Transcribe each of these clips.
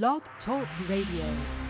Blog Talk Radio.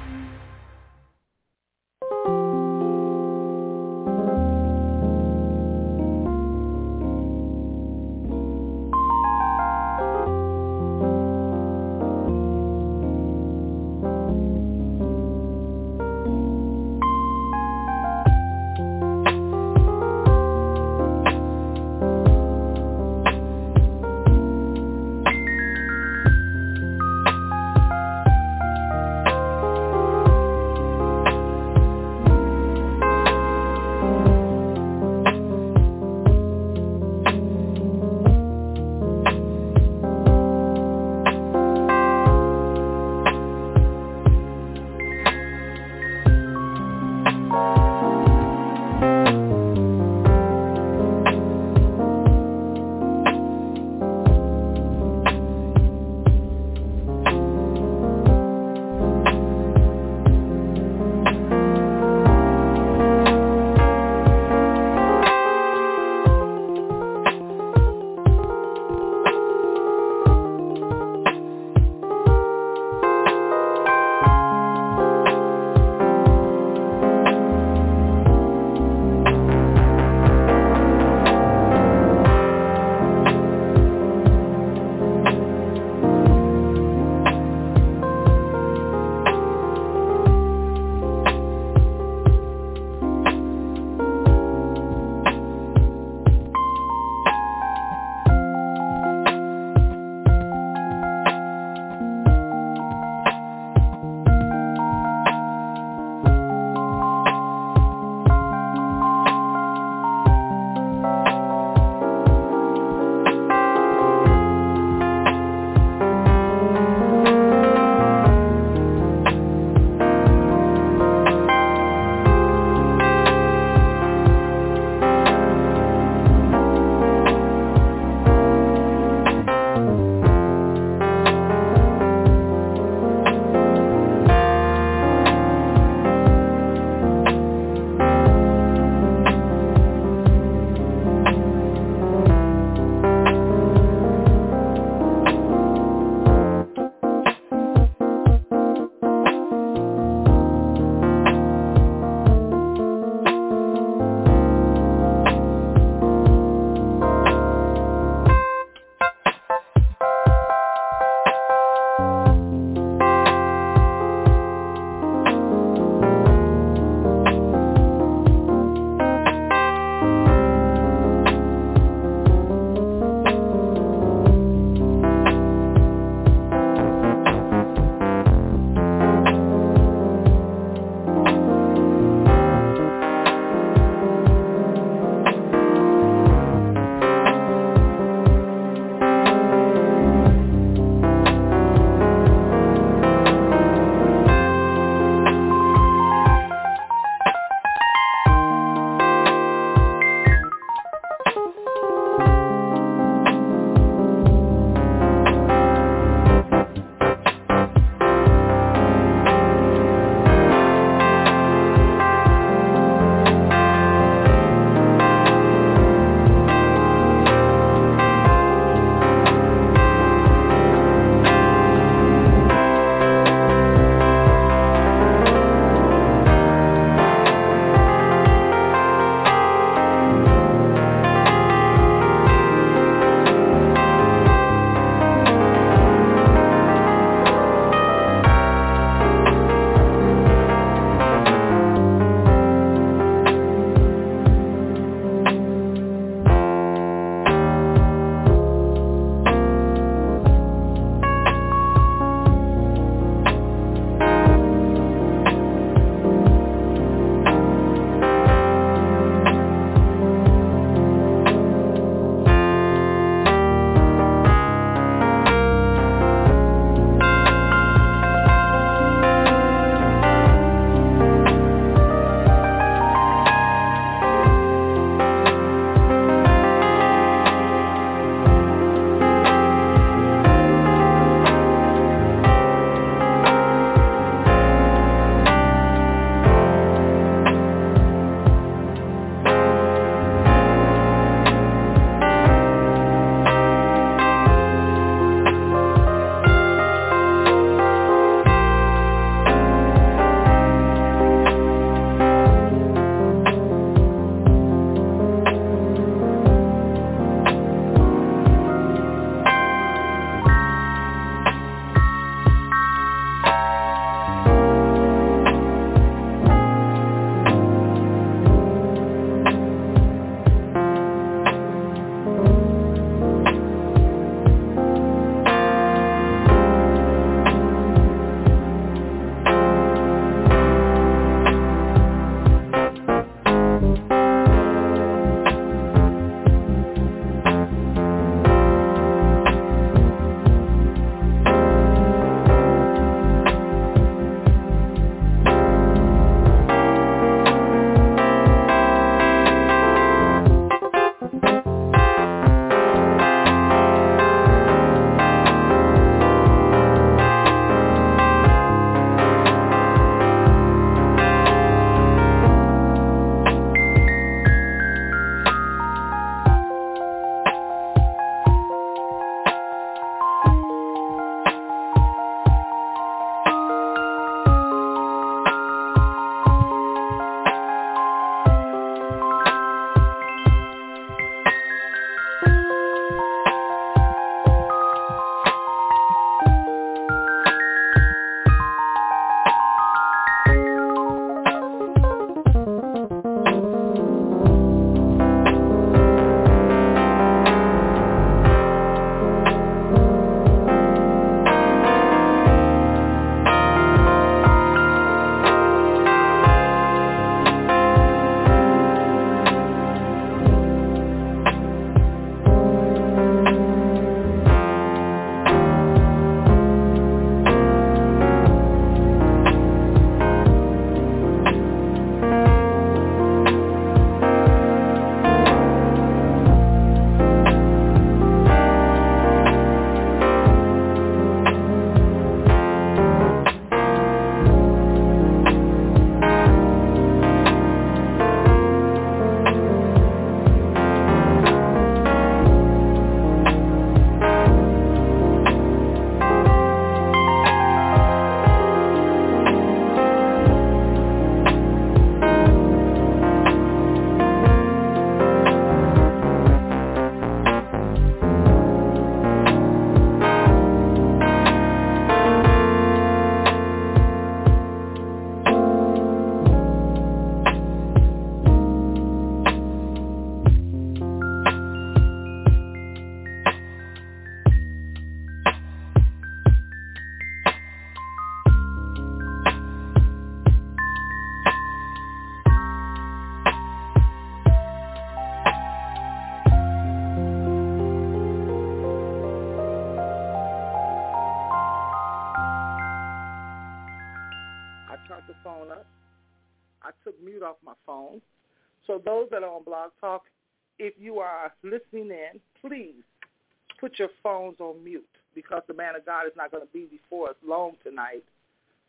Put your phones on mute because the man of God is not going to be before us long tonight.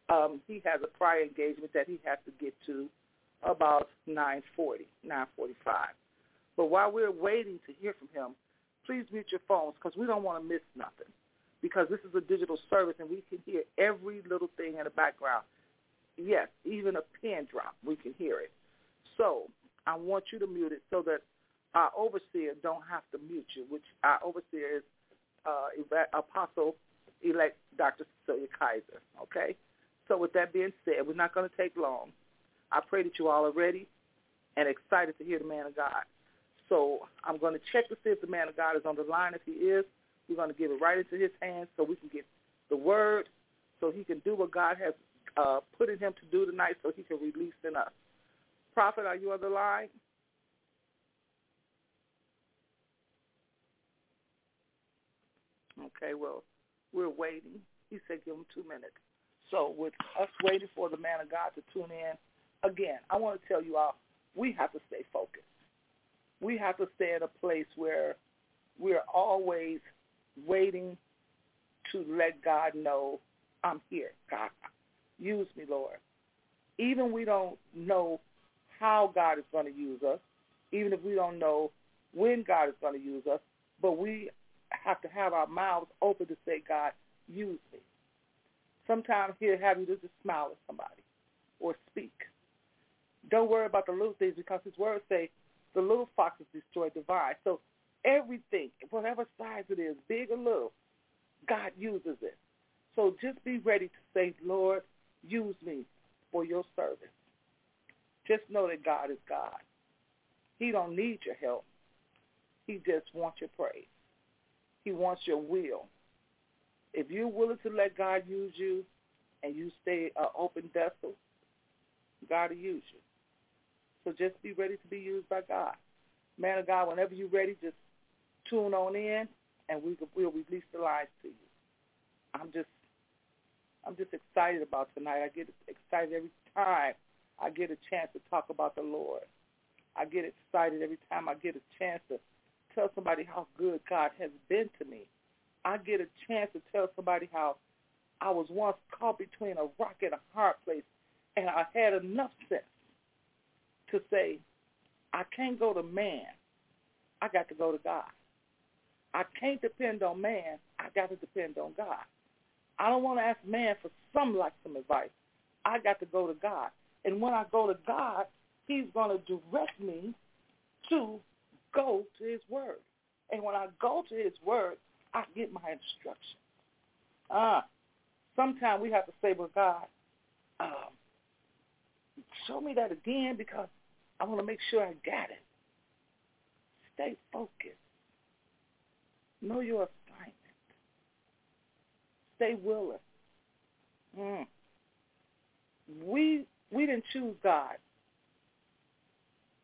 Um, he has a prior engagement that he has to get to about 9.40, 9.45. But while we're waiting to hear from him, please mute your phones because we don't want to miss nothing because this is a digital service and we can hear every little thing in the background. Yes, even a pin drop, we can hear it. So I want you to mute it so that our overseer don't have to mute you, which our overseer is uh, Apostle elect Dr. Cecilia Kaiser. Okay? So with that being said, we're not going to take long. I pray that you all are ready and excited to hear the man of God. So I'm going to check to see if the man of God is on the line. If he is, we're going to give it right into his hands so we can get the word so he can do what God has uh, put in him to do tonight so he can release in us. Prophet, are you on the line? Okay, well, we're waiting. He said give him two minutes. So with us waiting for the man of God to tune in, again, I want to tell you all, we have to stay focused. We have to stay in a place where we're always waiting to let God know, I'm here. God, use me, Lord. Even we don't know how God is going to use us, even if we don't know when God is going to use us, but we have to have our mouths open to say, God, use me. Sometimes he'll have you just smile at somebody or speak. Don't worry about the little things because his words say the little foxes destroy the vine. So everything, whatever size it is, big or little, God uses it. So just be ready to say, Lord, use me for your service. Just know that God is God. He don't need your help. He just wants your praise. He wants your will. If you're willing to let God use you and you stay an open vessel, God will use you. So just be ready to be used by God. Man of God, whenever you're ready, just tune on in and we will release the lines to you. I'm just I'm just excited about tonight. I get excited every time I get a chance to talk about the Lord. I get excited every time I get a chance to tell somebody how good God has been to me. I get a chance to tell somebody how I was once caught between a rock and a hard place, and I had enough sense to say, I can't go to man. I got to go to God. I can't depend on man. I got to depend on God. I don't want to ask man for some like some advice. I got to go to God. And when I go to God, he's going to direct me to go to his word. And when I go to his word, I get my instruction. Ah, sometimes we have to say, well, God, um, show me that again because I want to make sure I got it. Stay focused. Know your assignment. Stay willing. Mm. We we didn't choose God.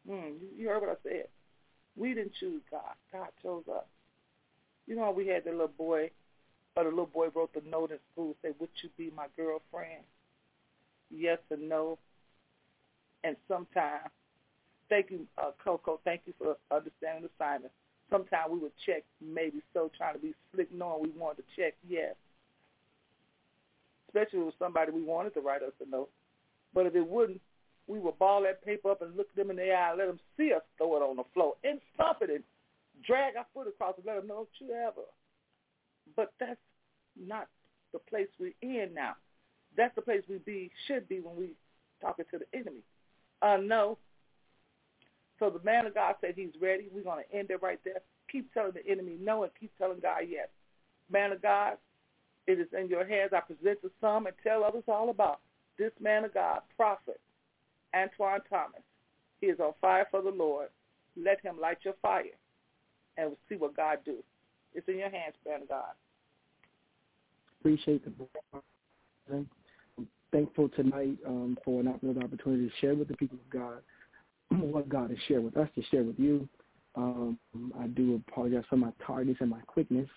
Mm, you heard what I said. We didn't choose God. God chose us. You know, how we had the little boy, or the little boy wrote the note in school, say, would you be my girlfriend? Yes or no. And sometimes, thank you, uh, Coco, thank you for understanding the assignment. Sometimes we would check maybe so, trying to be slick, knowing we wanted to check yes. Especially with somebody we wanted to write us a note. But if it wouldn't, we would ball that paper up and look them in the eye and let them see us throw it on the floor and stomp it and drag our foot across and let them know you ever. But that's not the place we're in now. That's the place we be should be when we talking to the enemy. Uh, no. So the man of God said he's ready. We're going to end it right there. Keep telling the enemy no and keep telling God yes. Man of God, it is in your hands. I present to some and tell others all about this man of God, prophet, Antoine Thomas. He is on fire for the Lord. Let him light your fire, and see what God do. It's in your hands, man God. Appreciate the I'm thankful tonight um, for another opportunity to share with the people of God what God has shared with us to share with you. Um, I do apologize for my tardiness and my quickness.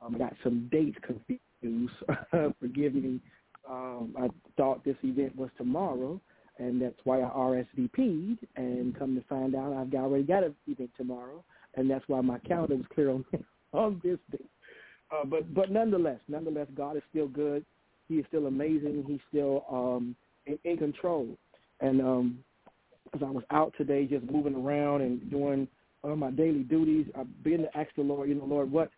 Um, I got some dates confused. Forgive me. Um, I thought this event was tomorrow, and that's why I RSVP'd. And come to find out, I've already got an event tomorrow, and that's why my calendar was clear on on this day. Uh, but but nonetheless, nonetheless, God is still good. He is still amazing. He's still um, in, in control. And um, as I was out today, just moving around and doing uh, my daily duties, I began to ask the Lord, you know, Lord, what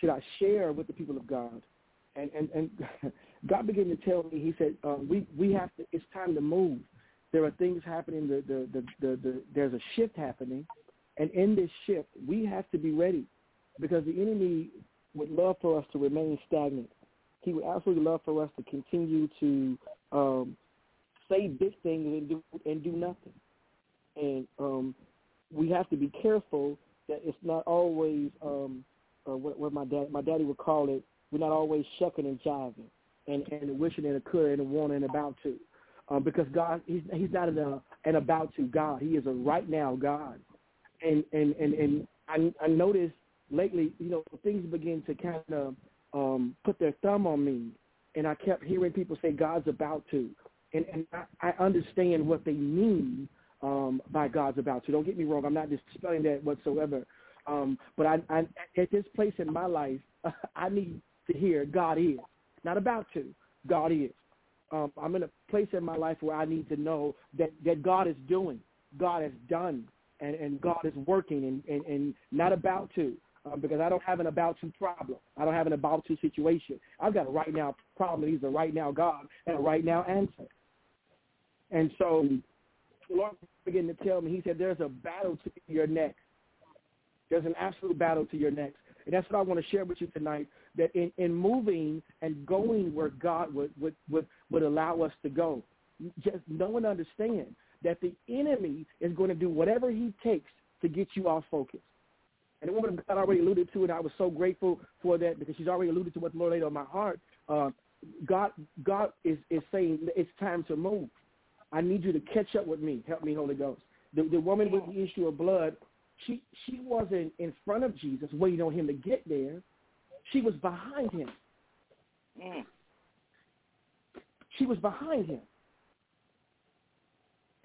should I share with the people of God? And and and God began to tell me. He said, uh, we we have to. It's time to move. There are things happening. The the, the the the there's a shift happening, and in this shift, we have to be ready, because the enemy would love for us to remain stagnant. He would absolutely love for us to continue to um, say big things and do and do nothing. And um, we have to be careful that it's not always um, uh, what, what my dad my daddy would call it. We're not always shucking and jiving and and wishing a could and a want and about to, um, because God he's he's not an uh, an about to God. He is a right now God, and and and and I I noticed lately, you know, things begin to kind of um, put their thumb on me, and I kept hearing people say God's about to, and and I, I understand what they mean um, by God's about to. Don't get me wrong, I'm not dispelling that whatsoever. Um, but I, I, at this place in my life, I need to hear God is not about to. God is. Um, I'm in a place in my life where I need to know that, that God is doing, God has done, and, and God is working, and, and, and not about to. Um, because I don't have an about to problem. I don't have an about to situation. I've got a right now problem. He's a right now God and a right now answer. And so the Lord began to tell me, he said, there's a battle to your neck. There's an absolute battle to your neck. And that's what I want to share with you tonight, that in, in moving and going where God would, would, would, would allow us to go, just know and understand that the enemy is going to do whatever he takes to get you off focus. And the woman God already alluded to. And I was so grateful for that because she's already alluded to what the Lord laid on my heart. Uh, God, God is, is saying it's time to move. I need you to catch up with me. Help me, Holy Ghost. The, the woman with the issue of blood, she she wasn't in front of Jesus waiting on him to get there. She was behind him. Mm. She was behind him.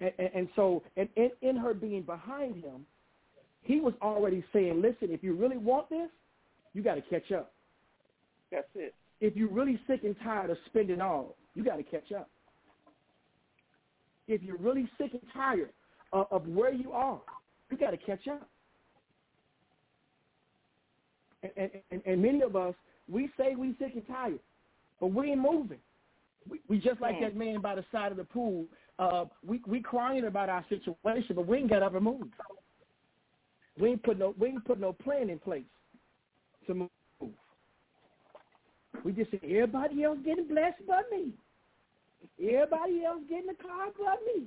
And, and, and so, and in, in her being behind him, he was already saying, listen, if you really want this, you got to catch up. That's it. If you're really sick and tired of spending all, you got to catch up. If you're really sick and tired of, of where you are, you got to catch up. And, and, and many of us, we say we sick and tired, but we ain't moving. We, we just like that man by the side of the pool. Uh, we we crying about our situation, but we ain't got up and move. We ain't put no we ain't put no plan in place to move. We just say everybody else getting blessed but me. Everybody else getting the car but me.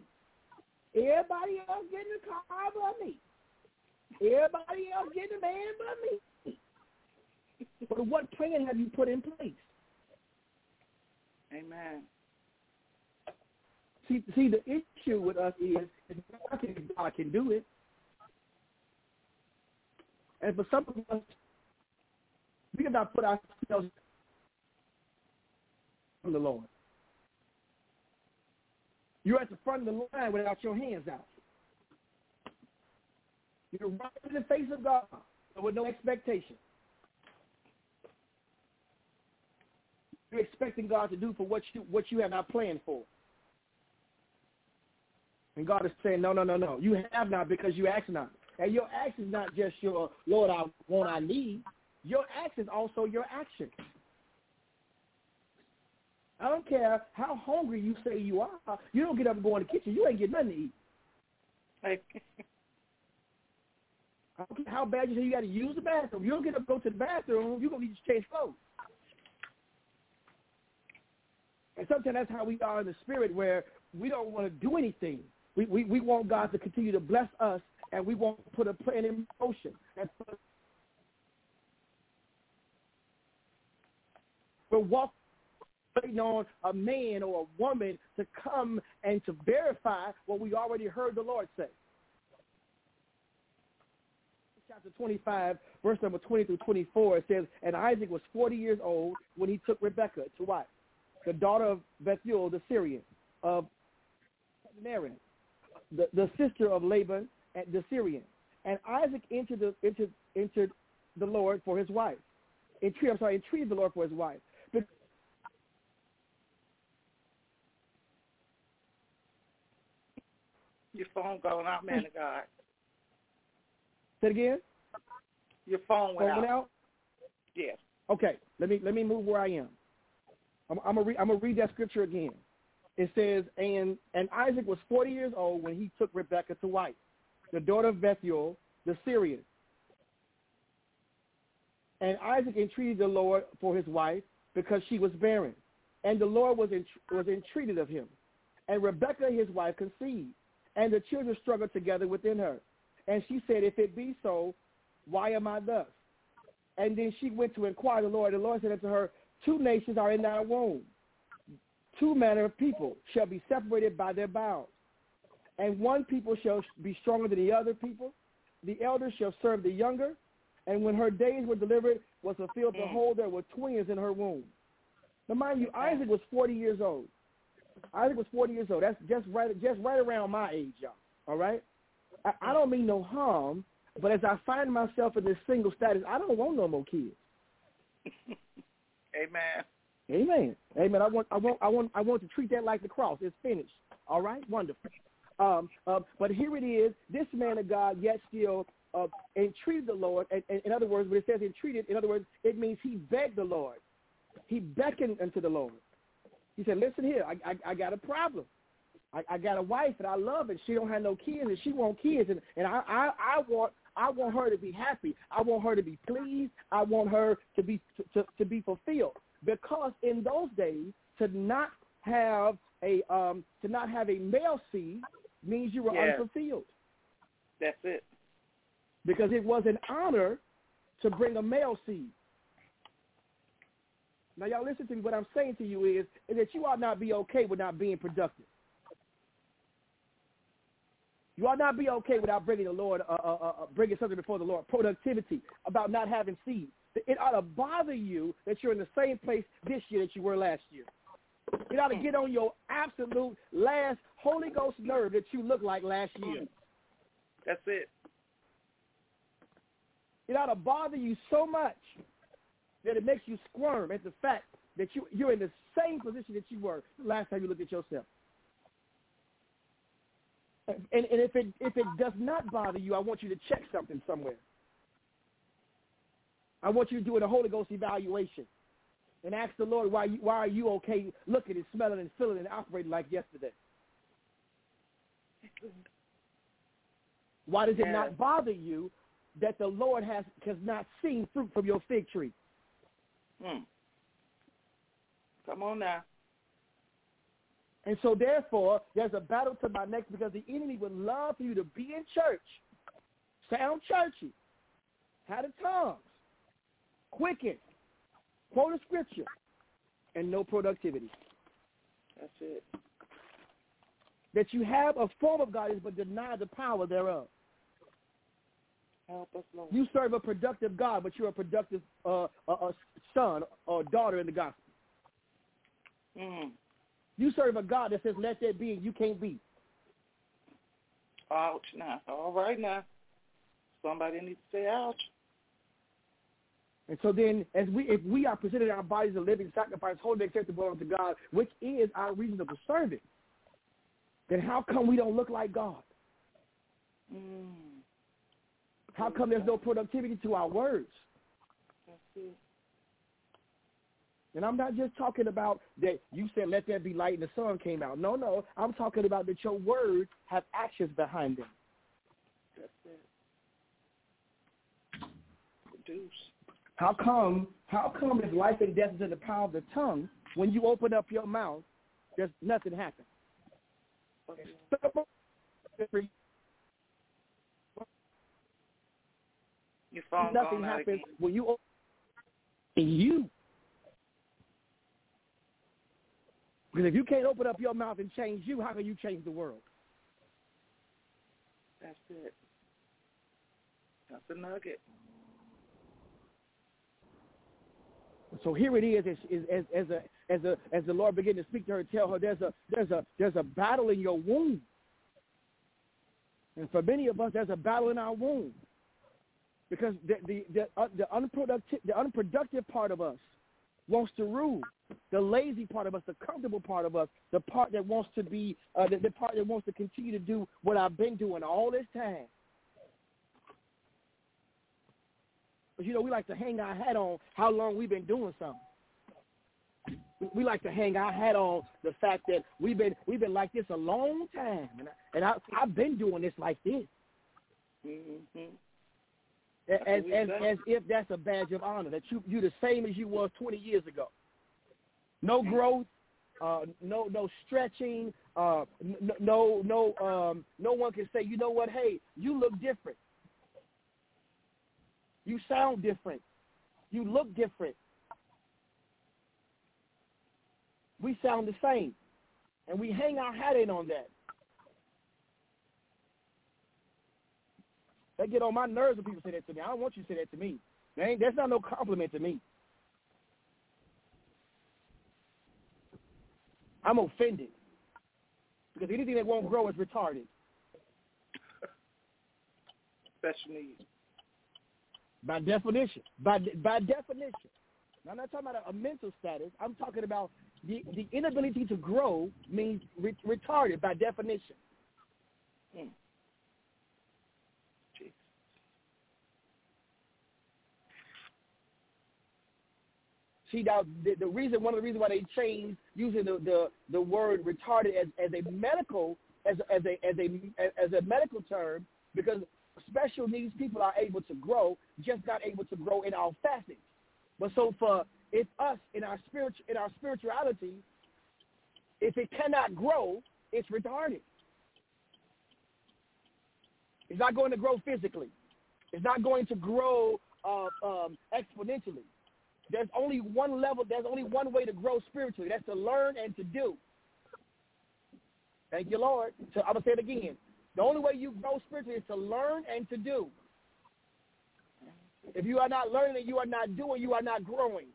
Everybody else getting the car but me. Everybody else getting a man but me. But what plan have you put in place? Amen. See, see, the issue with us is, is God can do it. And for some of us, we cannot put ourselves from the Lord. You're at the front of the line without your hands out. You're right in the face of God, but with no expectation. You're expecting God to do for what you what you have not planned for. And God is saying, no, no, no, no. You have not because you ask not. And your act is not just your Lord, I want, I need. Your act is also your action. I don't care how hungry you say you are. You don't get up and go in the kitchen. You ain't get nothing to eat. I don't care how bad you say you got to use the bathroom. You don't get up and go to the bathroom. You're going to need to change clothes. And sometimes that's how we are in the spirit where we don't want to do anything. We, we, we want God to continue to bless us and we won't put a plan in motion. We're walking waiting on a man or a woman to come and to verify what we already heard the Lord say. Chapter 25, verse number 20 through 24, it says, And Isaac was 40 years old when he took Rebekah to wife. The daughter of Bethuel the Syrian, of Aaron, the, the sister of Laban the Syrian. And Isaac entered the, entered, entered the Lord for his wife. Entreat, I'm sorry, entreated the Lord for his wife. But Your phone going out, man of God. Say it again. Your phone went, phone went out. out. Yes. Okay. Let me let me move where I am. I'm, I'm gonna read. That scripture again. It says, and and Isaac was 40 years old when he took Rebekah to wife, the daughter of Bethuel the Syrian. And Isaac entreated the Lord for his wife because she was barren, and the Lord was was entreated of him. And Rebekah his wife conceived, and the children struggled together within her. And she said, If it be so, why am I thus? And then she went to inquire the Lord. The Lord said unto her, Two nations are in thy womb. Two manner of people shall be separated by their bounds. And one people shall be stronger than the other people. The elder shall serve the younger. And when her days were delivered, was fulfilled, behold, there were twins in her womb. Now, mind you, Isaac was 40 years old. Isaac was 40 years old. That's just right, just right around my age, y'all. All right? I, I don't mean no harm, but as I find myself in this single status, I don't want no more kids. Amen. Amen. Amen. I want, I want, I want, I want to treat that like the cross. It's finished. All right. Wonderful. Um, uh, but here it is. This man of God yet still uh, entreated the Lord. And, and in other words, when it says entreated, in other words, it means he begged the Lord. He beckoned unto the Lord. He said, "Listen here. I, I, I got a problem. I, I got a wife that I love, and she don't have no kids, and she want kids, and, and I, I, I want I want her to be happy. I want her to be pleased. I want her to be to, to be fulfilled. Because in those days, to not have a um, to not have a male seed means you were Yes. unfulfilled. That's it. Because it was an honor to bring a male seed. Now, y'all listen to me. What I'm saying to you is, is that you ought not be okay with not being productive. You ought not be okay without bringing the Lord, uh, uh, uh, bringing something before the Lord. Productivity about not having seed. It ought to bother you that you're in the same place this year that you were last year. It ought to get on your absolute last Holy Ghost nerve that you look like last year. That's it. It ought to bother you so much that it makes you squirm at the fact that you, you're in the same position that you were last time you looked at yourself. And, and if it if it does not bother you, I want you to check something somewhere. I want you to do a Holy Ghost evaluation and ask the Lord why you, why are you okay looking and smelling and feeling and operating like yesterday? Why does it not bother you that the Lord has has not seen fruit from your fig tree? Hmm. Come on now. And so therefore, there's a battle to my neck because the enemy would love for you to be in church, sound churchy, have the tongues, quicken, quote a scripture, and no productivity. That's it. That you have a form of godliness but deny the power thereof. Help us, Lord. You serve a productive God, but you're a productive uh, uh, uh, son or daughter in the gospel. Mm. You serve a God that says, let there be, and you can't be. Ouch now. All right now. Somebody needs to say ouch. And so then, as we, if we are presented our bodies a living sacrifice, holy, acceptable unto God, which is our reasonable service, then how come we don't look like God? Mm. How come there's no productivity to our words? And I'm not just talking about that you said, let there be light and the sun came out. No, no. I'm talking about that your words have actions behind them. That's it. Produce. How come, how come if life and death is in the power of the tongue, when you open up your mouth, there's nothing happens? Your phone Nothing happens again. when you open you. Because if you can't open up your mouth and change you, how can you change the world? That's it. That's a nugget. So here it is, as, as, as, a, as, a, as the Lord began to speak to her, tell her there's a, there's, a, there's a battle in your womb. And for many of us, there's a battle in our womb. Because the, the, the, uh, the, unproductive, the unproductive part of us wants to rule. The lazy part of us, the comfortable part of us, the part that wants to be, uh, the, the part that wants to continue to do what I've been doing all this time. But you know, we like to hang our hat on how long we've been doing something. We like to hang our hat on the fact that we've been we've been like this a long time, and I, and I, I've been doing this like this. Mm-hmm. As as, as if that's a badge of honor that you you the same as you was 20 years ago. No growth, uh, no no stretching, uh, no no um, no one can say you know what hey you look different. You sound different. You look different. We sound the same. And we hang our hat in on that. That get on my nerves when people say that to me. I don't want you to say that to me. Man, that's not no compliment to me. I'm offended. Because anything that won't grow is retarded. Special needs. By definition. By by definition. Now, I'm not talking about a, a mental status. I'm talking about the, the inability to grow means re- retarded by definition. Hmm. See now, the, the reason one of the reasons why they changed using the, the, the word retarded as, as a medical as as a as a as a medical term because special needs people are able to grow, just not able to grow in all facets. But so for if us in our spirit in our spirituality, if it cannot grow, it's retarded. It's not going to grow physically. It's not going to grow uh, um, exponentially. There's only one level. There's only one way to grow spiritually. That's to learn and to do. Thank you, Lord. So I'm gonna say it again. The only way you grow spiritually is to learn and to do. If you are not learning and you are not doing, you are not growing.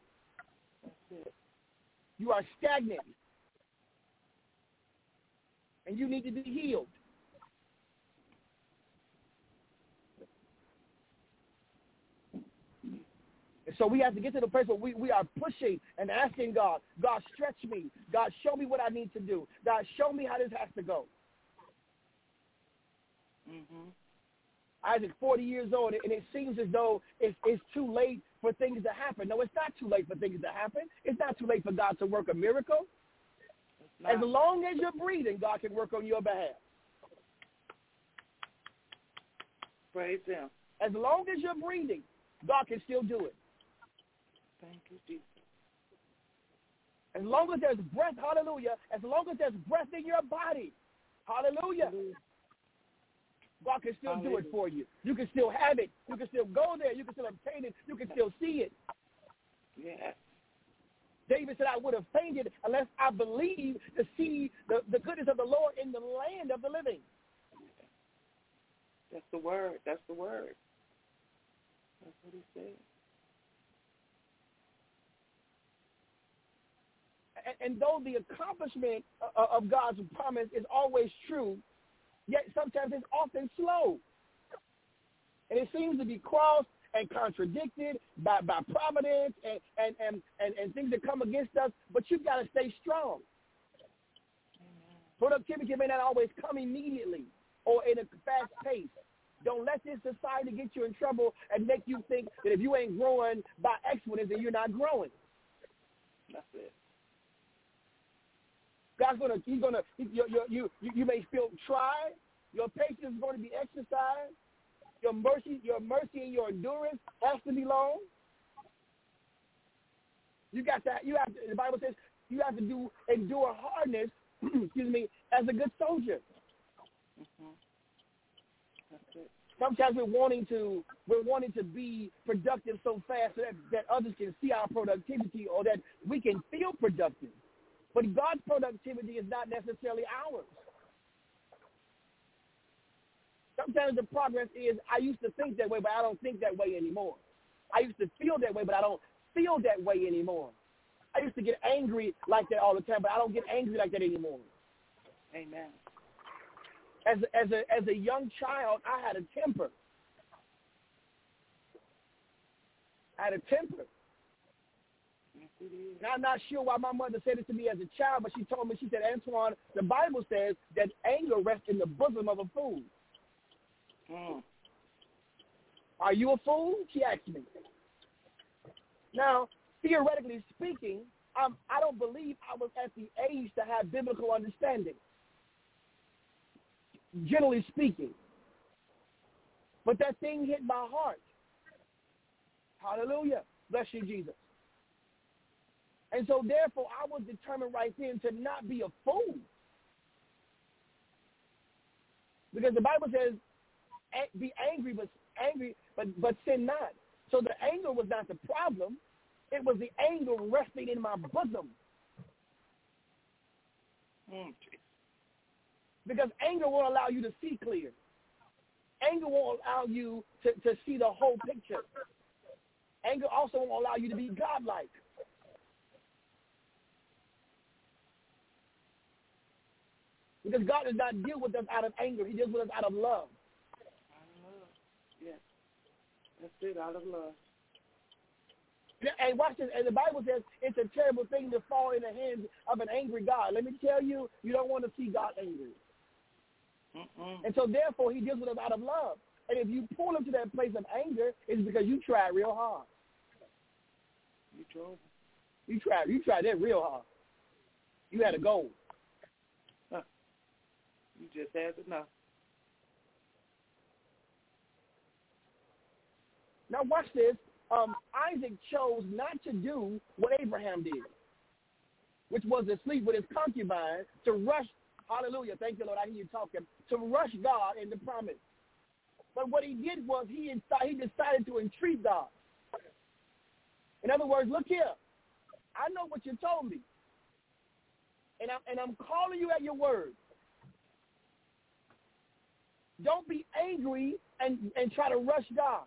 You are stagnant. And you need to be healed. And so we have to get to the place where we, we are pushing and asking God, God, stretch me. God, show me what I need to do. God, show me how this has to go. Mm-hmm. Isaac, 40 years old, and it seems as though it's, it's too late for things to happen. No, it's not too late for things to happen. It's not too late for God to work a miracle. As long as you're breathing, God can work on your behalf. Praise Him. As long as you're breathing, God can still do it. Thank you, Jesus. As long as there's breath, hallelujah. As long as there's breath in your body, hallelujah. hallelujah. God can still hallelujah. do it for you. You can still have it. You can still go there. You can still obtain it. You can still see it. Yes. David said, I would have fainted unless I believed to see the, the goodness of the Lord in the land of the living. That's the word. That's the word. That's what he said. And, though the accomplishment uh, uh, of God's promise is always true, yet sometimes it's often slow. And it seems to be crossed and contradicted by, by providence and, and, and, and, and things that come against us, but you've got to stay strong. Productivity may not always come immediately or in a fast pace. Don't let this society get you in trouble and make you think that if you ain't growing by exponents, then you're not growing. That's it. God's gonna he's gonna you you you you may feel tried. Your patience is going to be exercised. Your mercy, your mercy and your endurance has to be long. You got that. You have to, the Bible says you have to do endure hardness. excuse me, as a good soldier. Mm-hmm. Sometimes we're wanting to we're wanting to be productive so fast so that, that others can see our productivity or that we can feel productive. But God's productivity is not necessarily ours. Sometimes the progress is I used to think that way, but I don't think that way anymore. I used to feel that way, but I don't feel that way anymore. I used to get angry like that all the time, but I don't get angry like that anymore. Amen. As a, as a as a young child, I had a temper. I had a temper. Now, I'm not sure why my mother said it to me as a child, but she told me, she said, Antoine, the Bible says that anger rests in the bosom of a fool. Mm. Are you a fool? She asked me. Now, theoretically speaking, um, I don't believe I was at the age to have biblical understanding, generally speaking. But that thing hit my heart. Hallelujah. Bless you, Jesus. And so therefore I was determined right then to not be a fool. Because the Bible says be angry but angry but but sin not. So the anger was not the problem. It was the anger resting in my bosom. Mm. Because anger won't allow you to see clear. Anger won't allow you to, to see the whole picture. Anger also won't allow you to be godlike. Because God does not deal with us out of anger. He deals with us out of love. Out of love. Yes. That's it, out of love. And watch this. And the Bible says it's a terrible thing to fall in the hands of an angry God. Let me tell you, you don't want to see God angry. Mm-mm. And so therefore, he deals with us out of love. And if you pull him to that place of anger, it's because you tried real hard. You drove. You tried. You tried that real hard. You had a goal. You just had enough. Now watch this. Um, Isaac chose not to do what Abraham did, which was to sleep with his concubine, to rush, hallelujah, thank you, Lord, I hear you talking, to rush God in the promise. But what he did was he, he decided to entreat God. In other words, look here. I know what you told me. And I'm, and I'm calling you at your word. Don't be angry and, and try to rush God.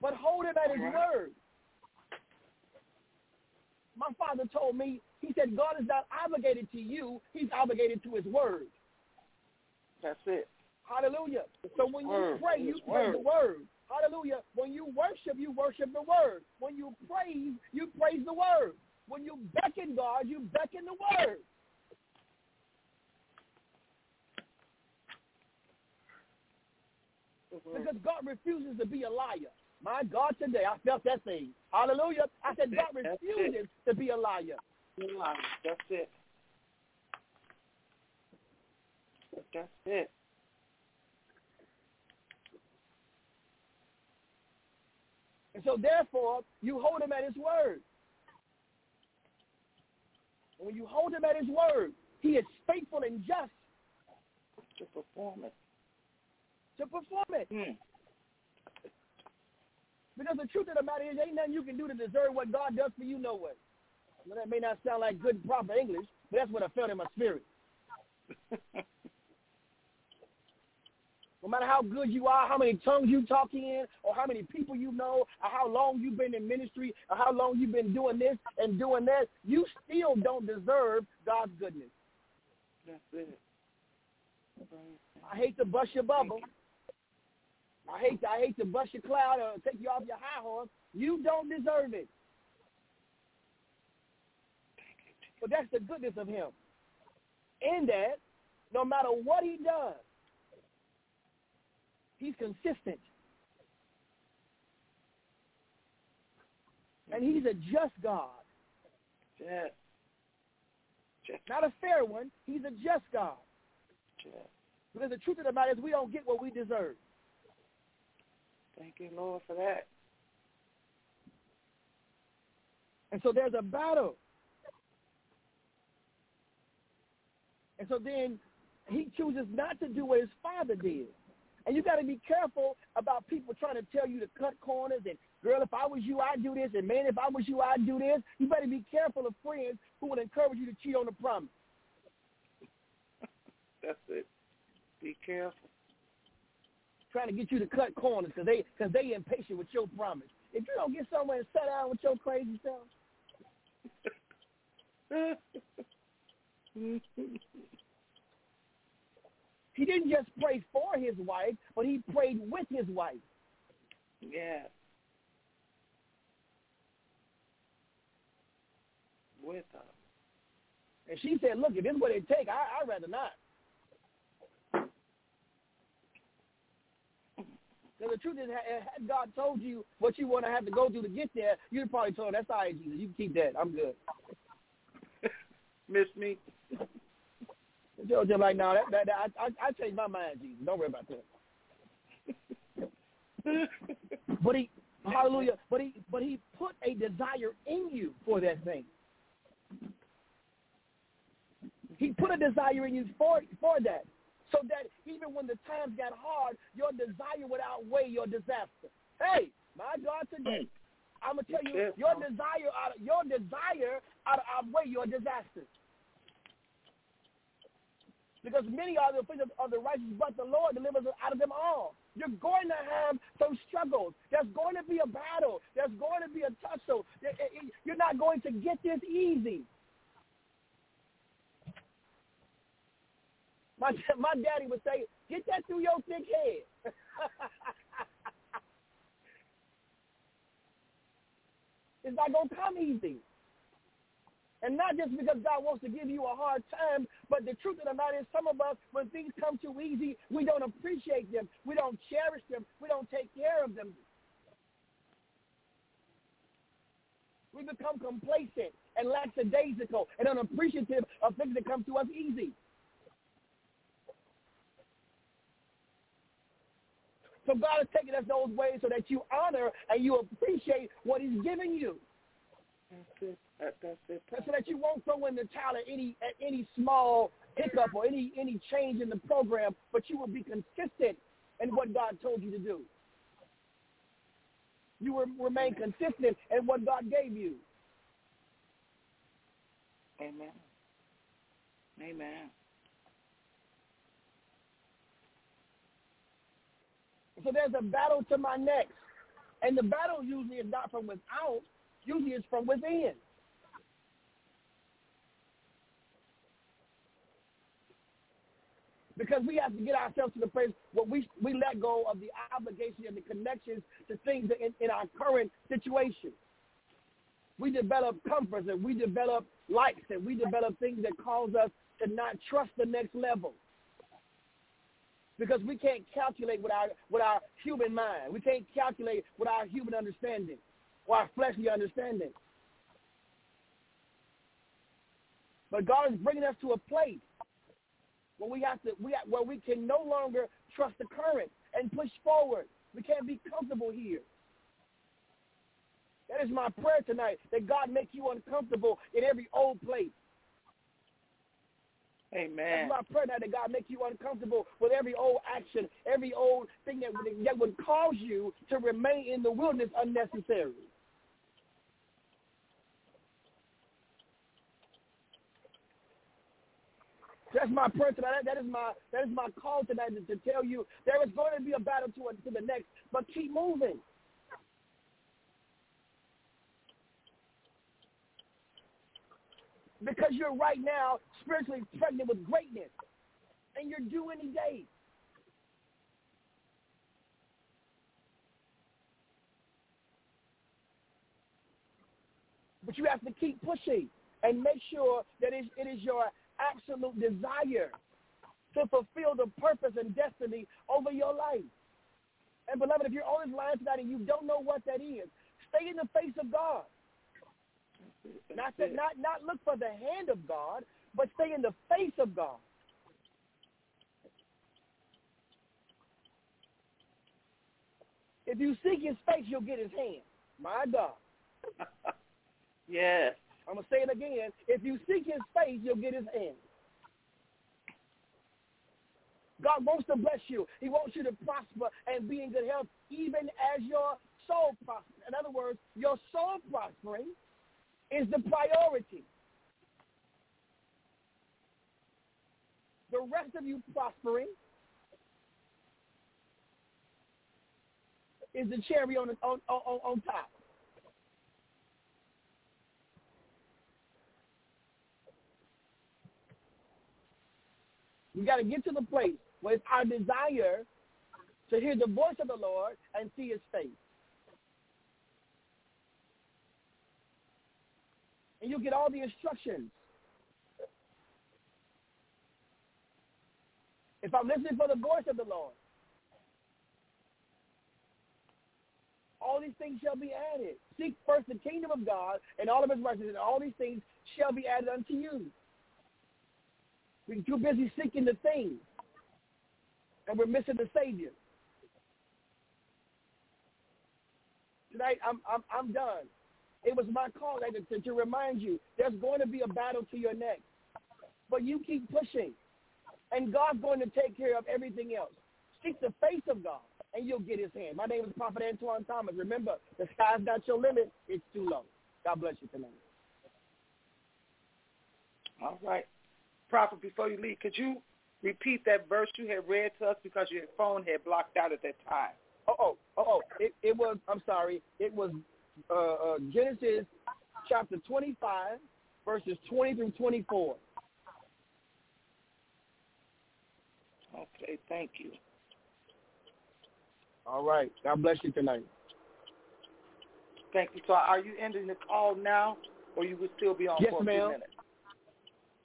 But hold him at his word. My father told me, he said, God is not obligated to you. He's obligated to his word. That's it. Hallelujah. So when word. you pray, you pray the word. Hallelujah. When you worship, you worship the word. When you praise, you praise the word. When you beckon God, you beckon the word. Because God refuses to be a liar. My God, today I felt that thing. Hallelujah. I said God refuses to be a liar. That's it. That's it. And so therefore, you hold him at his word. And when you hold him at his word, he is faithful and just To perform it. To perform it. Mm. Because the truth of the matter is, ain't nothing you can do to deserve what God does for you, no way. Now, that may not sound like good, proper English, but that's what I felt in my spirit. No matter how good you are, how many tongues you talk in, or how many people you know, or how long you've been in ministry, or how long you've been doing this and doing that, you still don't deserve God's goodness. That's it. I hate to bust your bubble. I hate to, I hate to bust your cloud or take you off your high horse. You don't deserve it. But that's the goodness of him. In that, no matter what he does, he's consistent. And he's a just God. Yes. Just, Not a fair one. He's a just God. just. Because the truth of the matter is we don't get what we deserve. Thank you, Lord, for that. And so there's a battle. And so then he chooses not to do what his father did. And you got to be careful about people trying to tell you to cut corners and, girl, if I was you, I'd do this. And, man, if I was you, I'd do this. You better be careful of friends who would encourage you to cheat on the promise. That's it. Be careful. Trying to get you to cut corners because they, cause they impatient with your promise. if you don't get somewhere and sit down with your crazy self. he didn't just pray for his wife, but he prayed with his wife. Yeah. With her. And she said, look, if this is what it take, I, I'd rather not. Because the truth is, had God told you what you want to have to go through to get there, you'd probably told him, that's all right, Jesus. You can keep that. I'm good. Miss me? Just like, no, that, that, that I, I, I changed my mind, Jesus. Don't worry about that. but he, hallelujah, but he, but he put a desire in you for that thing. He put a desire in you for for that, so that even when the times got hard, your desire would outweigh your disaster. Hey, my God, today, mm. I'm gonna tell you, your desire out of, your desire out of, outweigh your disasters. Because many are the afflictions of the righteous, but the Lord delivers us out of them all. You're going to have some struggles. There's going to be a battle. There's going to be a tussle. You're not going to get this easy. My my daddy would say, "Get that through your thick head." it's not gonna come easy. And not just because God wants to give you a hard time, but the truth of the matter is some of us, when things come too easy, we don't appreciate them. We don't cherish them. We don't take care of them. We become complacent and lackadaisical and unappreciative of things that come to us easy. So God is taking us those ways so that you honor and you appreciate what he's giving you. That's it. That, that's it. So that you won't throw in the towel at any at any small hiccup or any any change in the program, but you will be consistent in what God told you to do. You will remain consistent in what God gave you. Amen. Amen. So there's a battle to my next. And the battle usually is not from without, usually it's from within. Because we have to get ourselves to the place where we we let go of the obligation and the connections to things in, in our current situation. We develop comforts and we develop likes and we develop things that cause us to not trust the next level because we can't calculate with our with our human mind. We can't calculate with our human understanding or our fleshly understanding. But God is bringing us to a place where we have to we where we can no longer trust the current and push forward. We can't be comfortable here. That is my prayer tonight, that God make you uncomfortable in every old place. Amen. That's my prayer that God make you uncomfortable with every old action, every old thing that would, that would cause you to remain in the wilderness unnecessarily. That's my prayer tonight. That is my that is my call tonight to, to tell you there is going to be a battle to, to the next, but keep moving. Because you're right now spiritually pregnant with greatness, and you're due any day. But you have to keep pushing and make sure that it is your absolute desire to fulfill the purpose and destiny over your life. And beloved, if you're on this line tonight and you don't know what that is, stay in the face of God. Not, to, not, not look for the hand of God, but stay in the face of God. If you seek his face, you'll get his hand. My God. yes. I'm going to say it again. If you seek his face, you'll get his hand. God wants to bless you. He wants you to prosper and be in good health, even as your soul prospers. In other words, your soul prospering is the priority. The rest of you prospering is the cherry on the, on, on, on top. We got to get to the place where it's our desire to hear the voice of the Lord and see his face. And you'll get all the instructions. If I'm listening for the voice of the Lord, all these things shall be added. Seek first the kingdom of God and all of his righteousness, and all these things shall be added unto you. We're too busy seeking the things, and we're missing the Savior. Tonight, I'm I'm I'm done. It was my call to, to remind you there's going to be a battle to your neck, but you keep pushing, and God's going to take care of everything else. Seek the face of God, and you'll get His hand. My name is Prophet Antoine Thomas. Remember, the sky's not your limit; it's too low. God bless you tonight. All right. Prophet, before you leave, could you repeat that verse you had read to us because your phone had blocked out at that time? Oh, oh, oh, oh. It, it was, I'm sorry, it was uh, uh, Genesis chapter 25, verses 20 through 24. Okay, thank you. All right. God bless you tonight. Thank you. So are you ending the call now, or you would still be on yes, for a ma'am. few minutes?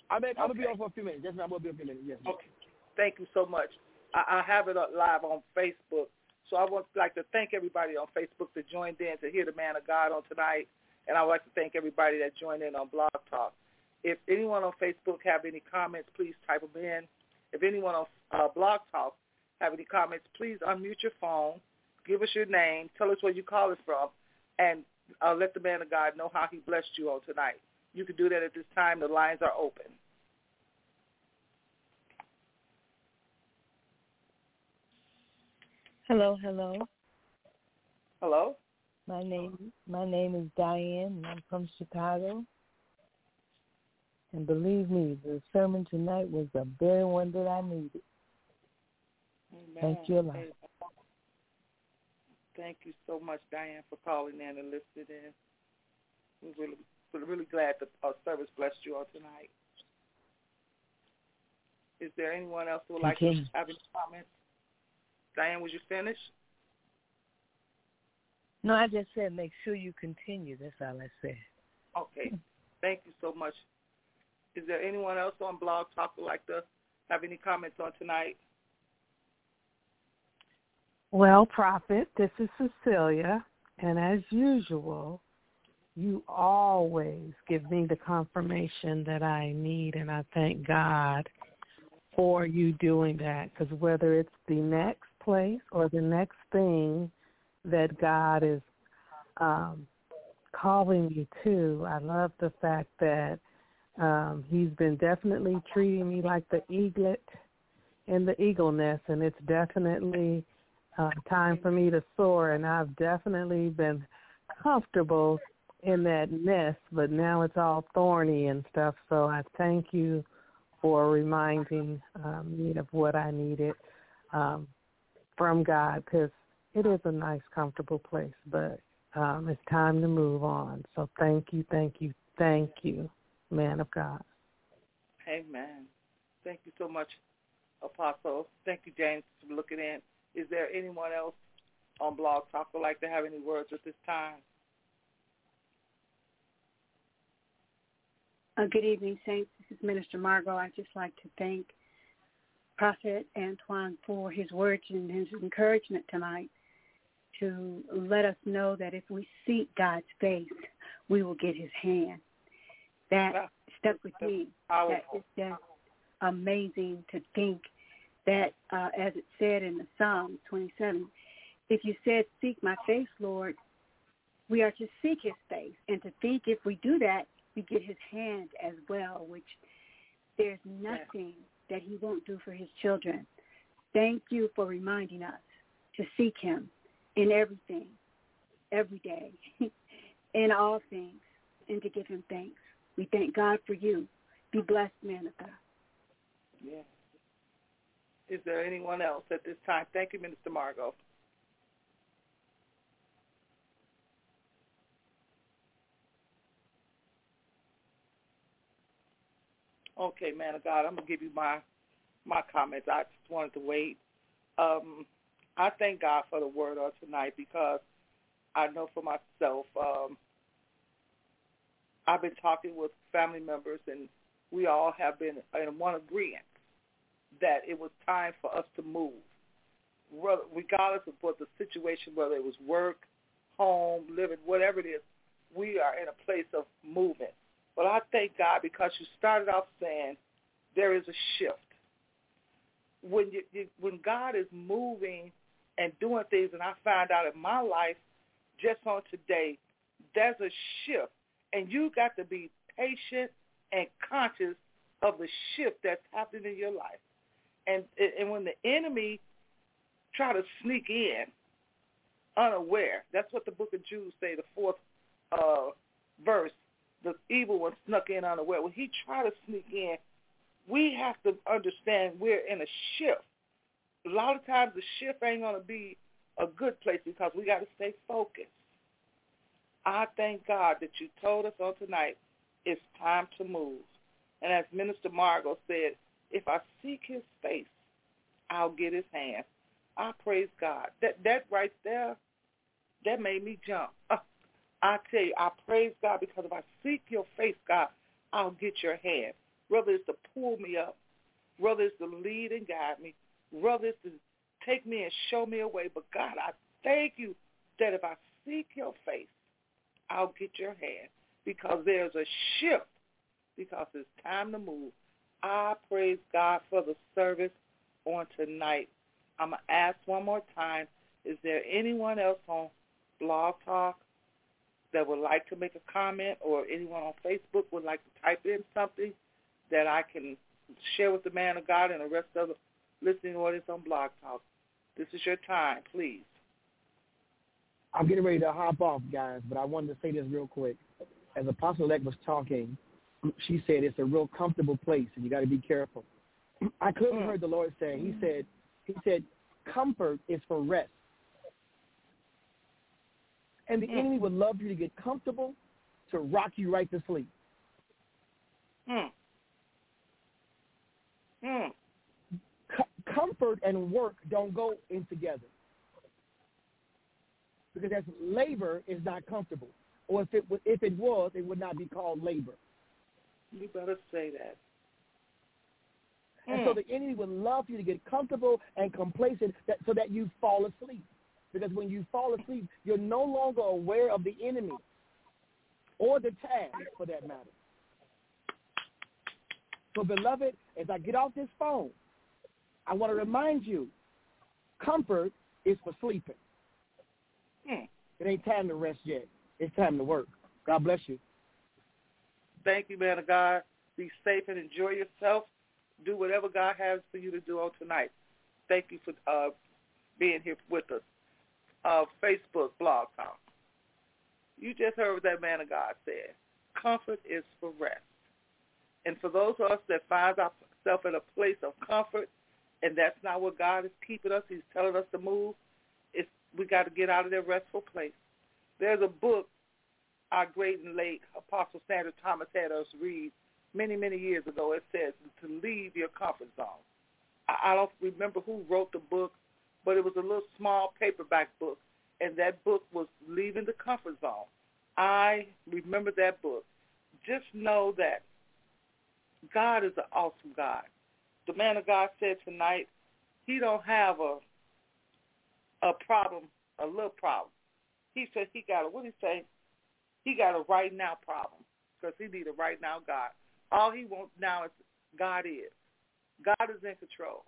I mean, okay. I'm gonna be on for a few minutes. Yes, ma'am. I will be on for a few minutes. Yes. Ma'am. Okay. Thank you so much. I, I have it up live on Facebook, so I would like to thank everybody on Facebook that joined in to hear the man of God on tonight, and I would like to thank everybody that joined in on Blog Talk. If anyone on Facebook have any comments, please type them in. If anyone on uh, Blog Talk have any comments, please unmute your phone, give us your name, tell us where you call us from, and uh, let the man of God know how he blessed you on tonight. You can do that at this time. The lines are open. Hello, hello. Hello. My name my name is Diane and I'm from Chicago. And believe me, the sermon tonight was the very one that I needed. Amen. Thank you a lot. Thank you so much, Diane, for calling in and listening in. We're really, we're really glad that our service blessed you all tonight. Is there anyone else who would like to have any comments? Diane, was you finished? No, I just said make sure you continue. That's all I said. Okay. Thank you so much. Is there anyone else on Blog Talk who would like to have any comments on tonight? Well, Prophet, this is Cecilia, and as usual, you always give me the confirmation that I need, and I thank God for you doing that. Because whether it's the next place or the next thing that God is um, calling me to, I love the fact that um, He's been definitely treating me like the eaglet in the eagle nest, and it's definitely uh, time for me to soar, and I've definitely been comfortable in that nest, but now it's all thorny and stuff. So I thank you for reminding um, me of what I needed um, from God, because it is a nice, comfortable place, but um, it's time to move on. So thank you, thank you, thank you, man of God. Amen. Thank you so much, Apostle. Thank you, James, for looking in. Is there anyone else on Blog Talk would like to have any words at this time? Uh, good evening, Saints. This is Minister Margot. I'd just like to thank Prophet Antoine for his words and his encouragement tonight to let us know that if we seek God's face, we will get his hand. That stuck with me. That is just amazing to think that, uh, as it said in the Psalm 27, if you said, seek my face, Lord, we are to seek his face and to think if we do that, we get his hand as well, which there's nothing that he won't do for his children. Thank you for reminding us to seek him in everything, every day, in all things, and to give him thanks. We thank God for you. Be blessed, man. Yeah. Is there anyone else at this time? Thank you, Minister Margot. Okay, man of God, I'm gonna give you my my comments. I just wanted to wait. Um, I thank God for the word of tonight because I know for myself, um, I've been talking with family members and we all have been in one agreement that it was time for us to move, regardless of what the situation, whether it was work, home, living, whatever it is, we are in a place of movement. But I thank God because you started off saying there is a shift. When you, you when God is moving and doing things, and I find out in my life just on today, there's a shift, and you got to be patient and conscious of the shift that's happening in your life. And and when the enemy try to sneak in unaware, that's what the book of Jude say, the fourth uh, verse. The evil one snuck in unaware. When he try to sneak in, we have to understand we're in a shift. A lot of times the shift ain't going to be a good place because we got to stay focused. I thank God that you told us on tonight it's time to move. And as Minister Margot said, if I seek his face, I'll get his hand. I praise God. That that right there, that made me jump. I tell you, I praise God because if I seek your face, God, I'll get your hand. Whether it's to pull me up, whether it's to lead and guide me, whether it's to take me and show me a way. But God, I thank you that if I seek your face, I'll get your hand because there's a shift because it's time to move. I praise God for the service on tonight. I'm going to ask one more time, is there anyone else on Blog Talk that would like to make a comment or anyone on Facebook would like to type in something that I can share with the man of God and the rest of the listening audience on Blog Talk? This is your time, please. I'm getting ready to hop off, guys, but I wanted to say this real quick. As Apostle Elect was talking, she said it's a real comfortable place, and you got to be careful. I clearly mm. heard the Lord say, He said, He said, comfort is for rest. And the mm. enemy would love you to get comfortable to rock you right to sleep. Mm. Mm. C- comfort and work don't go in together because that's labor is not comfortable. Or if it if it was, it would not be called labor. You better say that. And so hmm. the enemy would love for you to get comfortable and complacent that, so that you fall asleep. Because when you fall asleep, you're no longer aware of the enemy or the task for that matter. So beloved, as I get off this phone, I want to remind you, comfort is for sleeping. Hmm. It ain't time to rest yet. It's time to work. God bless you. Thank you, man of God. Be safe and enjoy yourself. Do whatever God has for you to do on tonight. Thank you for uh, being here with us. Uh, Facebook blog talk. You just heard what that man of God said. Comfort is for rest. And for those of us that find ourselves in a place of comfort, and that's not where God is keeping us, he's telling us to move, it's, we got to get out of that restful place. There's a book our great and late Apostle Sandra Thomas had us read many, many years ago. It says to leave your comfort zone. I, I don't remember who wrote the book, but it was a little small paperback book, and that book was Leaving the Comfort Zone. I remember that book. Just know that God is an awesome God. The man of God said tonight, he don't have a a problem, a little problem. He said he got a what he say? He got a right now problem because he need a right now God. All he wants now is God is. God is in control.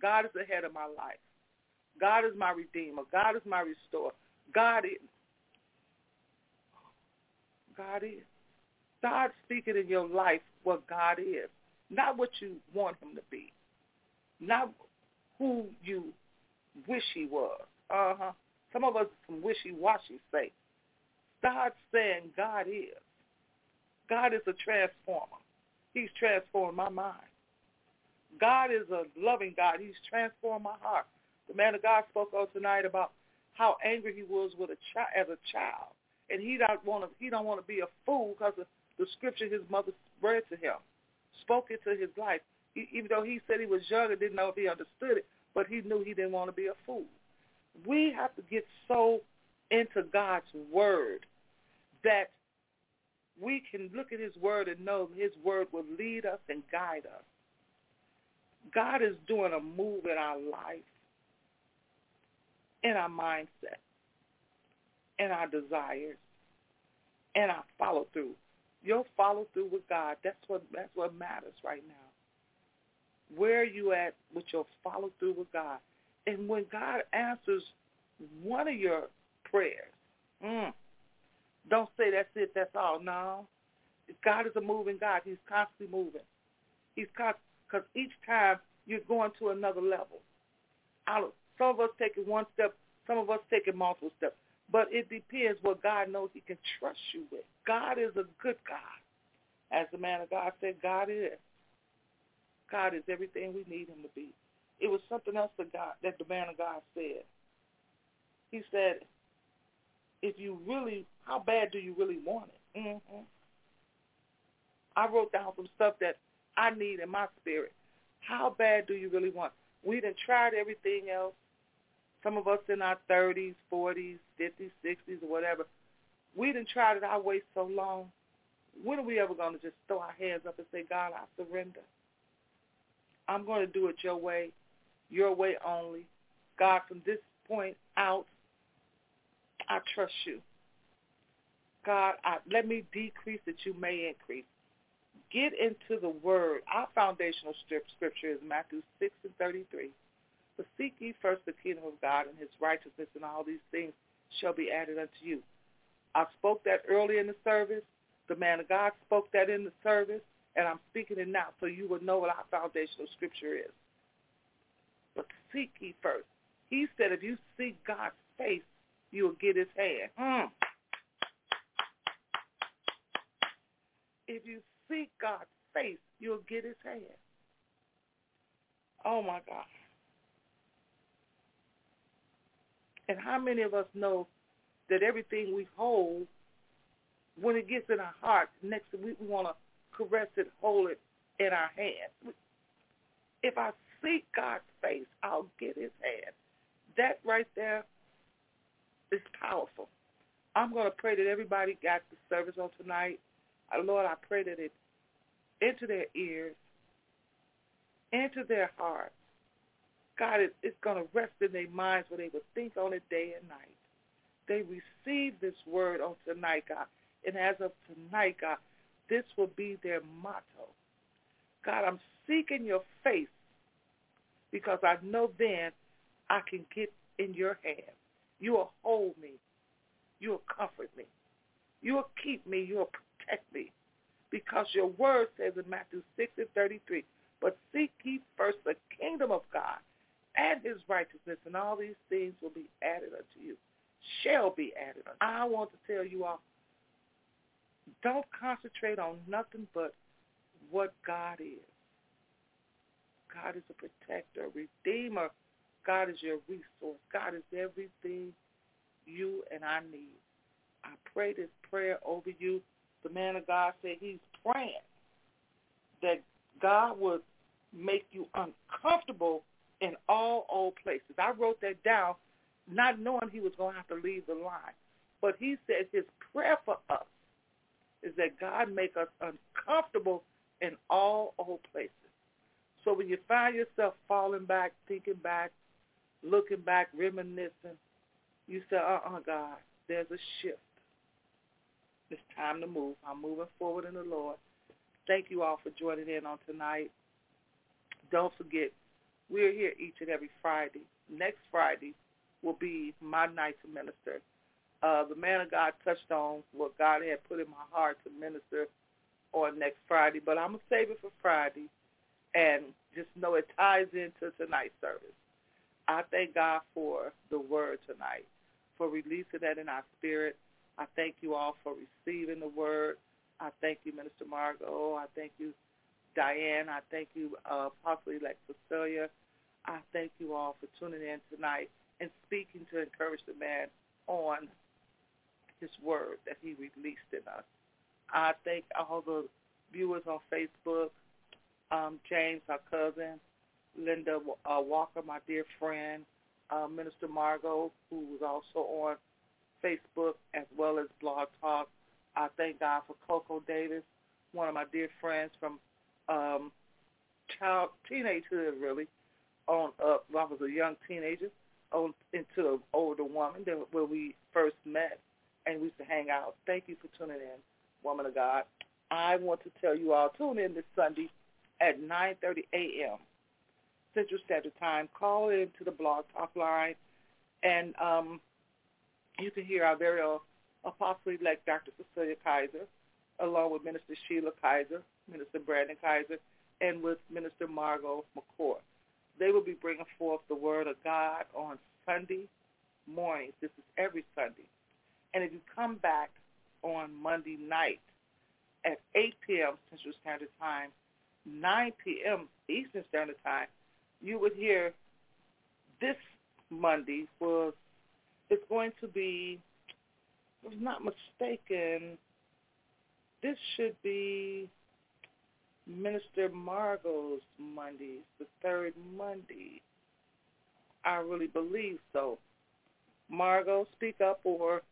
God is the head of my life. God is my redeemer. God is my restorer. God is. God is. God speaking in your life what God is, not what you want him to be, not who you wish he was. Uh-huh. Some of us some wishy-washy say. Start saying God is. God is a transformer. He's transformed my mind. God is a loving God. He's transformed my heart. The man of God spoke on tonight about how angry he was with a child as a child, and he don't want to. He don't want to be a fool because of the scripture his mother read to him. spoke into his life. He, even though he said he was young and didn't know if he understood it, but he knew he didn't want to be a fool. We have to get so into God's word that we can look at his word and know his word will lead us and guide us. God is doing a move in our life, in our mindset, in our desires, and our follow through. Your follow through with God, that's what that's what matters right now. Where are you at with your follow through with God? And when God answers one of your prayers, mm, don't say that's it, that's all. No. God is a moving God. He's constantly moving. He's because each time you're going to another level. Some of us take taking one step, some of us take taking multiple steps. But it depends what God knows he can trust you with. God is a good God. As the man of God said, God is. God is everything we need him to be. It was something else that God that the man of God said. He said, if you really, how bad do you really want it? Mm-hmm. I wrote down some stuff that I need in my spirit. How bad do you really want? We done tried everything else. Some of us in our 30s, 40s, 50s, 60s, or whatever. We done tried it our way so long. When are we ever going to just throw our hands up and say, God, I surrender. I'm going to do it your way, your way only. God, from this point out, I trust you. God, I, let me decrease that you may increase get into the word. Our foundational scripture is Matthew 6 and 33. But seek ye first the kingdom of God and his righteousness, and all these things shall be added unto you. I spoke that early in the service. The man of God spoke that in the service, and I'm speaking it now so you will know what our foundational scripture is. But seek ye first. He said if you seek God's face, you will get his hand. Mm. If you seek God's face, you'll get his hand. Oh my God. And how many of us know that everything we hold, when it gets in our heart, next we, we want to caress it, hold it in our hand. If I seek God's face, I'll get his hand. That right there is powerful. I'm going to pray that everybody got the service on tonight. Uh, Lord, I pray that it into their ears, into their hearts. God, it, it's going to rest in their minds where they will think on it day and night. They receive this word on tonight, God. And as of tonight, God, this will be their motto. God, I'm seeking your face because I know then I can get in your hand. You will hold me. You will comfort me. You will keep me. You will protect me because your word says in Matthew 6 and 33, but seek ye first the kingdom of God and his righteousness, and all these things will be added unto you, shall be added unto you. I want to tell you all, don't concentrate on nothing but what God is. God is a protector, a redeemer. God is your resource. God is everything you and I need. I pray this prayer over you the man of God said he's praying that God would make you uncomfortable in all old places. I wrote that down not knowing he was going to have to leave the line. But he said his prayer for us is that God make us uncomfortable in all old places. So when you find yourself falling back, thinking back, looking back, reminiscing, you say, uh-uh, God, there's a shift. It's time to move. I'm moving forward in the Lord. Thank you all for joining in on tonight. Don't forget, we're here each and every Friday. Next Friday will be my night to minister. Uh, the man of God touched on what God had put in my heart to minister on next Friday, but I'm going to save it for Friday and just know it ties into tonight's service. I thank God for the word tonight, for releasing that in our spirit I thank you all for receiving the word. I thank you, Minister Margot. I thank you, Diane. I thank you, uh, Apostle Elect Cecilia. I thank you all for tuning in tonight and speaking to encourage the man on his word that he released in us. I thank all the viewers on Facebook, um, James, our cousin, Linda uh, Walker, my dear friend, uh, Minister Margot, who was also on Facebook as well as Blog Talk. I thank God for Coco Davis, one of my dear friends from um, child teenagehood, really, on up. I was a young teenager, on into an older woman that, where we first met, and we used to hang out. Thank you for tuning in, woman of God. I want to tell you all, tune in this Sunday at 9.30 a.m. Central Standard Time. Call into the Blog Talk line, and um, you can hear our very own Apostle-elect Dr. Cecilia Kaiser, along with Minister Sheila Kaiser, Minister Brandon Kaiser, and with Minister Margot McCourt. They will be bringing forth the Word of God on Sunday mornings. This is every Sunday. And if you come back on Monday night at 8 p.m. Central Standard Time, 9 p.m. Eastern Standard Time, you would hear this Monday was it's going to be, if I'm not mistaken, this should be Minister Margot's Mondays, the third Monday. I really believe so. Margot, speak up or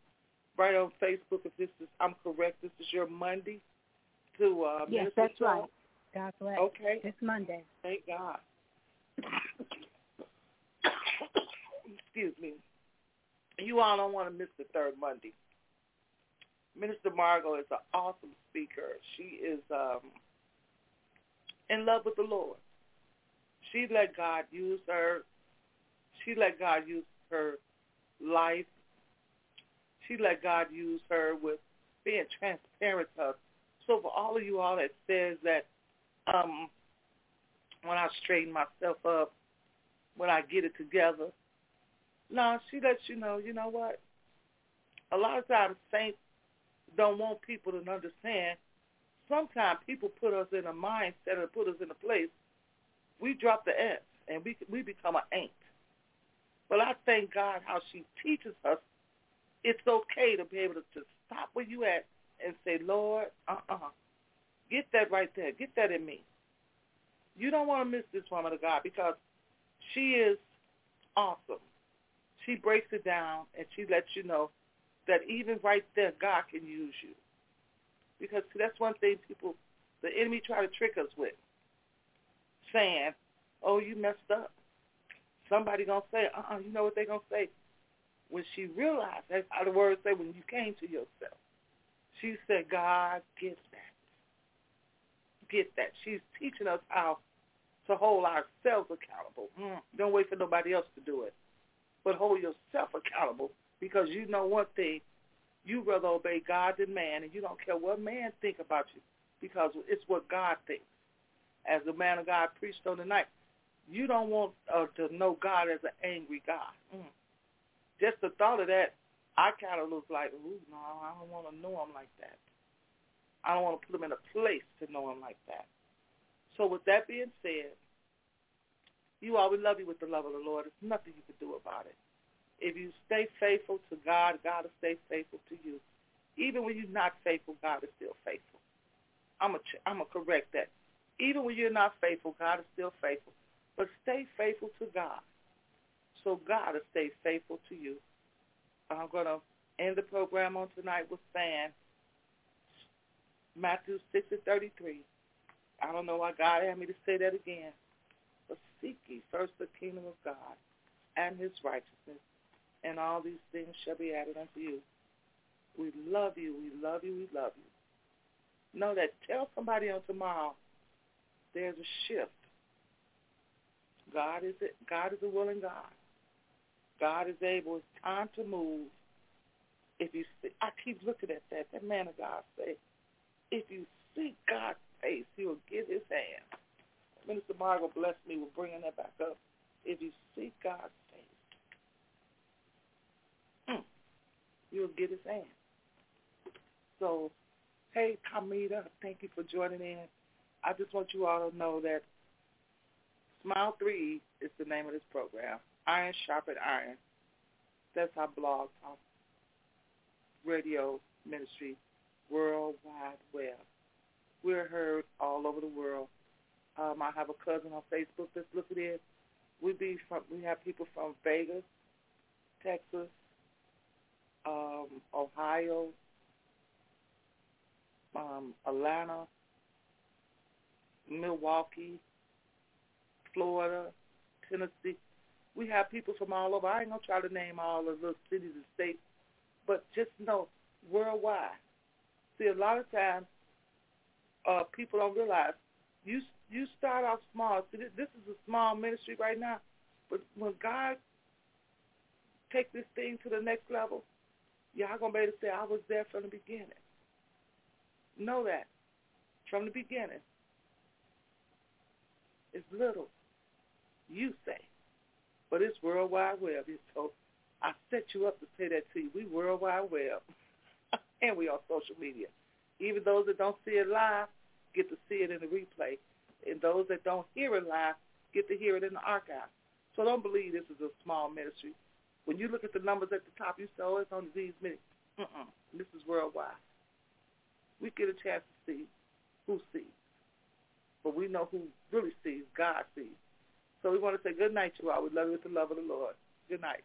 write on Facebook if this is I'm correct. This is your Monday to uh Yes, Minister that's right. God bless. Okay. It's Monday. Thank God. Excuse me. You all don't want to miss the third Monday. Minister Margot is an awesome speaker. She is um, in love with the Lord. She let God use her. She let God use her life. She let God use her with being transparent to us. So for all of you all that says that um, when I straighten myself up, when I get it together, no, she lets you know, you know what? A lot of times saints don't want people to understand. Sometimes people put us in a mindset or put us in a place. We drop the S and we we become an ain't. But I thank God how she teaches us it's okay to be able to, to stop where you at and say, Lord, uh-uh. Get that right there. Get that in me. You don't want to miss this woman of God because she is awesome. She breaks it down and she lets you know that even right there, God can use you. Because see, that's one thing people, the enemy try to trick us with, saying, "Oh, you messed up." Somebody gonna say, "Uh-uh." You know what they gonna say? When she realized, that's how the words say, when you came to yourself, she said, "God gets that. Get that." She's teaching us how to hold ourselves accountable. Mm, don't wait for nobody else to do it, but hold yourself accountable because you know one thing, you rather obey God than man, and you don't care what man think about you because it's what God thinks. As the man of God preached on the night, you don't want uh, to know God as an angry God. Mm. Just the thought of that, I kind of look like, ooh, no, I don't want to know him like that. I don't want to put him in a place to know him like that. So with that being said, you all, love you with the love of the Lord. There's nothing you can do about it. If you stay faithful to God, God will stay faithful to you. Even when you're not faithful, God is still faithful. I'm a, I'm a correct that. Even when you're not faithful, God is still faithful. But stay faithful to God. So God will stay faithful to you. I'm going to end the program on tonight with saying Matthew 6 and 33. I don't know why God had me to say that again. But seek ye first the kingdom of God and his righteousness, and all these things shall be added unto you. We love you, we love you, we love you. Know that tell somebody on tomorrow there's a shift. God is it God is a willing God. God is able, it's time to move. If you see, I keep looking at that. That man of God say, if you seek God's face, he will give his hand. Minister Margot blessed me with bringing that back up. If you seek God's face, mm, you'll get his hand. So, hey, Kamita, thank you for joining in. I just want you all to know that Smile 3 is the name of this program. Iron Sharpened Iron. That's our blog talk radio ministry, World Wide Web. We're heard all over the world. Um, I have a cousin on Facebook that's looking in. We be from we have people from Vegas, Texas, um, Ohio, um, Atlanta, Milwaukee, Florida, Tennessee. We have people from all over. I ain't gonna try to name all the cities and states, but just know worldwide. See, a lot of times uh, people don't realize you you start off small. See, this, this is a small ministry right now, but when God take this thing to the next level, y'all gonna be able to say, "I was there from the beginning." Know that from the beginning. It's little, you say, but it's World Wide Web. So I set you up to say that to you. We World Wide Web, and we on social media. Even those that don't see it live get to see it in the replay, and those that don't hear it live get to hear it in the archive. So don't believe this is a small ministry. When you look at the numbers at the top, you say, oh, it's only these many. Mm-mm. This is worldwide. We get a chance to see who sees. But we know who really sees. God sees. So we want to say good night to you all. We love you with the love of the Lord. Good night.